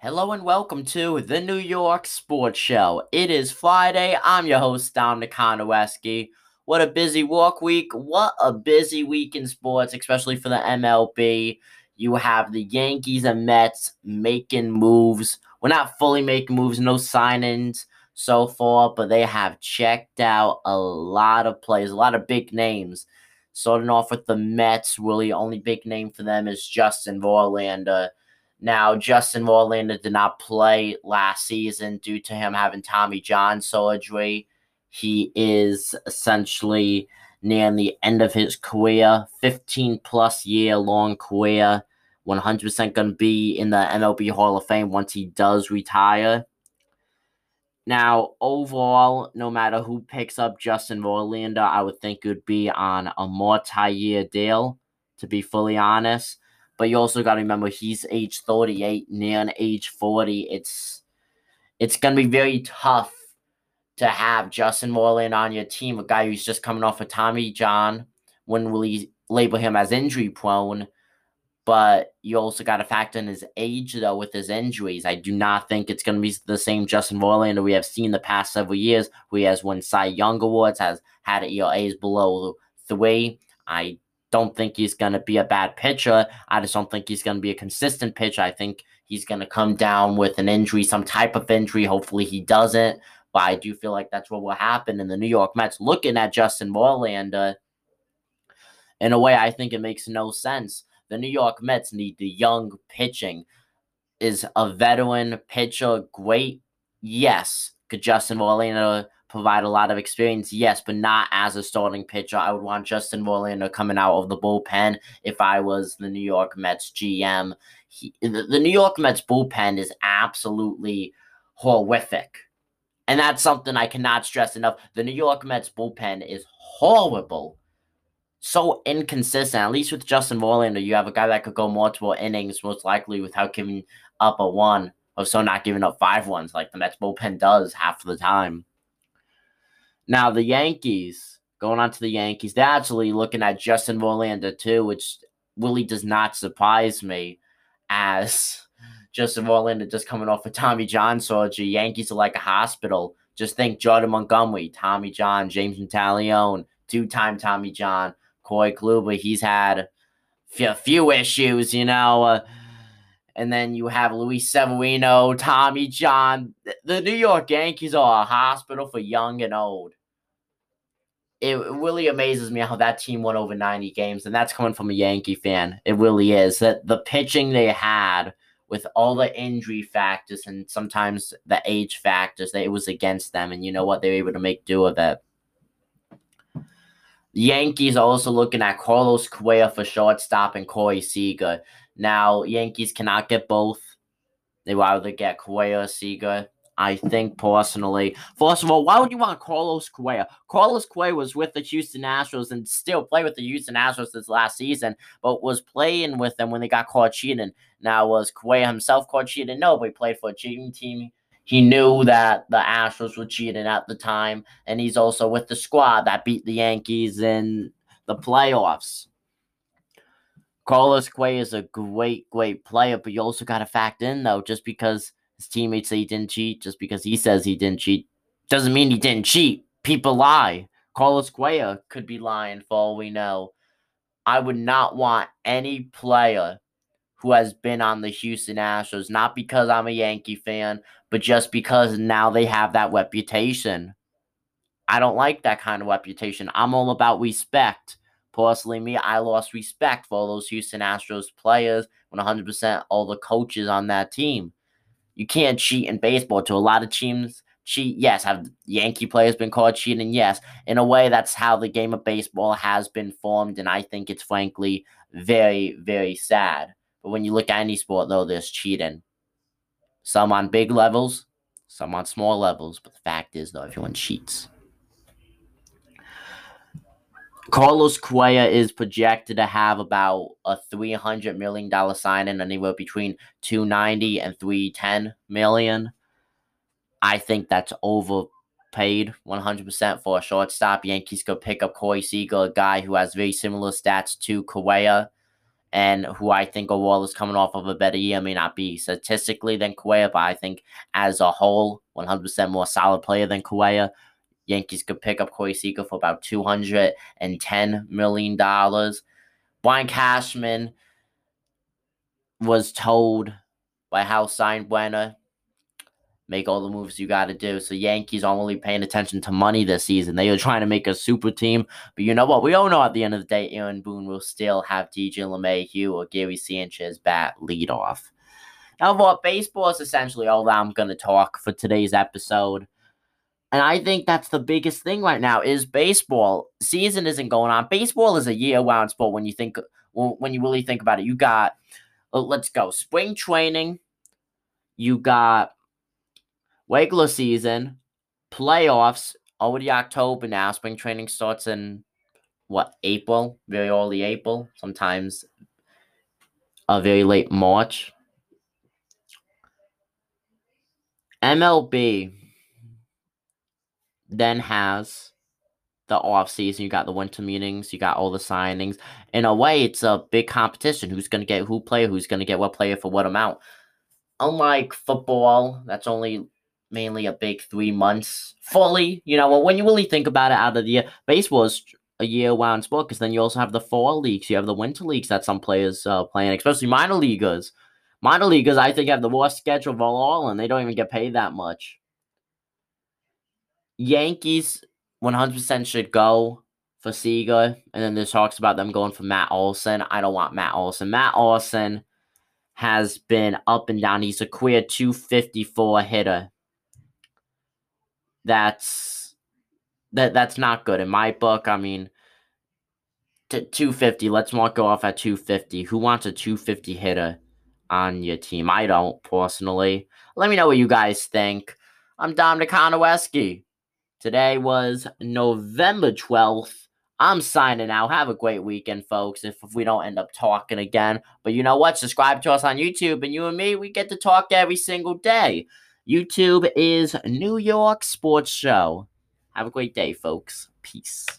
Hello and welcome to the New York Sports Show. It is Friday. I'm your host, Dominic Konoweski. What a busy work week. What a busy week in sports, especially for the MLB. You have the Yankees and Mets making moves. We're not fully making moves, no signings so far, but they have checked out a lot of players, a lot of big names. Starting off with the Mets, really only big name for them is Justin Verlander. Now, Justin Verlander did not play last season due to him having Tommy John surgery. He is essentially near the end of his career, 15 plus year long career. 100% going to be in the MLB Hall of Fame once he does retire. Now, overall, no matter who picks up Justin Verlander, I would think it would be on a multi-year deal, to be fully honest. But you also got to remember he's age 38, near age 40. It's it's gonna be very tough to have Justin Verlander on your team, a guy who's just coming off of Tommy John. When will he label him as injury prone? but you also got to factor in his age though with his injuries. I do not think it's going to be the same Justin Verlander we have seen the past several years, who he has won Cy Young awards, has had ERAs below three. I don't think he's going to be a bad pitcher. I just don't think he's going to be a consistent pitcher. I think he's going to come down with an injury, some type of injury. Hopefully he doesn't. But I do feel like that's what will happen in the New York Mets. Looking at Justin Verlander, in a way, I think it makes no sense the New York Mets need the young pitching. Is a veteran pitcher great? Yes. Could Justin Verlander provide a lot of experience? Yes, but not as a starting pitcher. I would want Justin Verlander coming out of the bullpen if I was the New York Mets GM. He, the, the New York Mets bullpen is absolutely horrific. And that's something I cannot stress enough. The New York Mets bullpen is horrible so inconsistent. At least with Justin Verlander, you have a guy that could go multiple innings, most likely without giving up a one, or so not giving up five ones like the Mets bullpen does half the time. Now the Yankees, going on to the Yankees, they're actually looking at Justin Verlander too, which really does not surprise me, as Justin Verlander just coming off of Tommy John surgery. Yankees are like a hospital. Just think Jordan Montgomery, Tommy John, Jameson Taillon, two-time Tommy John, Corey Kluber, he's had a few issues, you know. Uh, and then you have Luis Severino, Tommy John. The New York Yankees are a hospital for young and old. It really amazes me how that team won over 90 games, and that's coming from a Yankee fan. It really is. That the pitching they had with all the injury factors and sometimes the age factors, that it was against them. And you know what? They were able to make do of it. Yankees are also looking at Carlos Correa for shortstop and Corey Seager. Now, Yankees cannot get both. They would either get Correa or Seager. I think personally. First of all, why would you want Carlos Correa? Carlos Correa was with the Houston Astros and still played with the Houston Astros this last season, but was playing with them when they got caught cheating. Now, was Correa himself caught cheating? No, but he played for a cheating team he knew that the Astros were cheating at the time, and he's also with the squad that beat the Yankees in the playoffs. Carlos Correa is a great, great player, but you also got to fact in, though, just because his teammates say he didn't cheat, just because he says he didn't cheat, doesn't mean he didn't cheat. People lie. Carlos Correa could be lying for all we know. I would not want any player who has been on the Houston Astros, not because I'm a Yankee fan, but just because now they have that reputation. I don't like that kind of reputation. I'm all about respect. Personally, me, I lost respect for all those Houston Astros players and 100% all the coaches on that team. You can't cheat in baseball. To a lot of teams, cheat. Yes, have Yankee players been caught cheating? Yes. In a way, that's how the game of baseball has been formed, and I think it's frankly very, very sad. But when you look at any sport, though, there's cheating. Some on big levels, some on small levels. But the fact is, though, everyone cheats. Carlos Correa is projected to have about a $300 million signing anywhere between 290 and 310 million. I think that's overpaid 100% for a shortstop. Yankees could pick up Corey Seager, a guy who has very similar stats to Correa and who I think overall is coming off of a better year. May not be statistically than Correa, but I think as a whole, 100% more solid player than Correa. Yankees could pick up Corey Seager for about $210 million. Brian Cashman was told by Hal Steinbrenner make all the moves you got to do. So Yankees aren't really paying attention to money this season. They are trying to make a super team. But you know what? We all know at the end of the day, Aaron Boone will still have DJ LeMahieu or Gary Sanchez bat lead off. Now, what baseball is essentially all that I'm going to talk for today's episode. And I think that's the biggest thing right now is baseball. Season isn't going on. Baseball is a year-round sport when you think when you really think about it. You got uh, let's go spring training. You got regular season, playoffs, already October now. Spring training starts in what April, very early April, sometimes a very late March. MLB then has the off season. You got the winter meetings. You got all the signings. In a way, it's a big competition. Who's gonna get who player? Who's gonna get what player for what amount? Unlike football, that's only mainly a big three months fully. You know, when you really think about it out of the year, baseball is a year round sport because then you also have the fall leagues. You have the winter leagues that some players uh, playing, especially minor leaguers. Minor leaguers, I think, have the worst schedule of all, and they don't even get paid that much. Yankees 100% should go for Seager, and then there's talks about them going for Matt Olson. I don't want Matt Olson. Matt Olson has been up and down. He's a queer 254 hitter that's that that's not good in my book. I mean, t- 250. Let's not go off at 250. Who wants a 250 hitter on your team? I don't personally. Let me know what you guys think. I'm Dominic Konowski. Today was November 12th. I'm signing out. Have a great weekend, folks. If, if we don't end up talking again. But you know what? Subscribe to us on YouTube, and you and me, we get to talk every single day. YouTube is New York Sports Show. Have a great day, folks. Peace.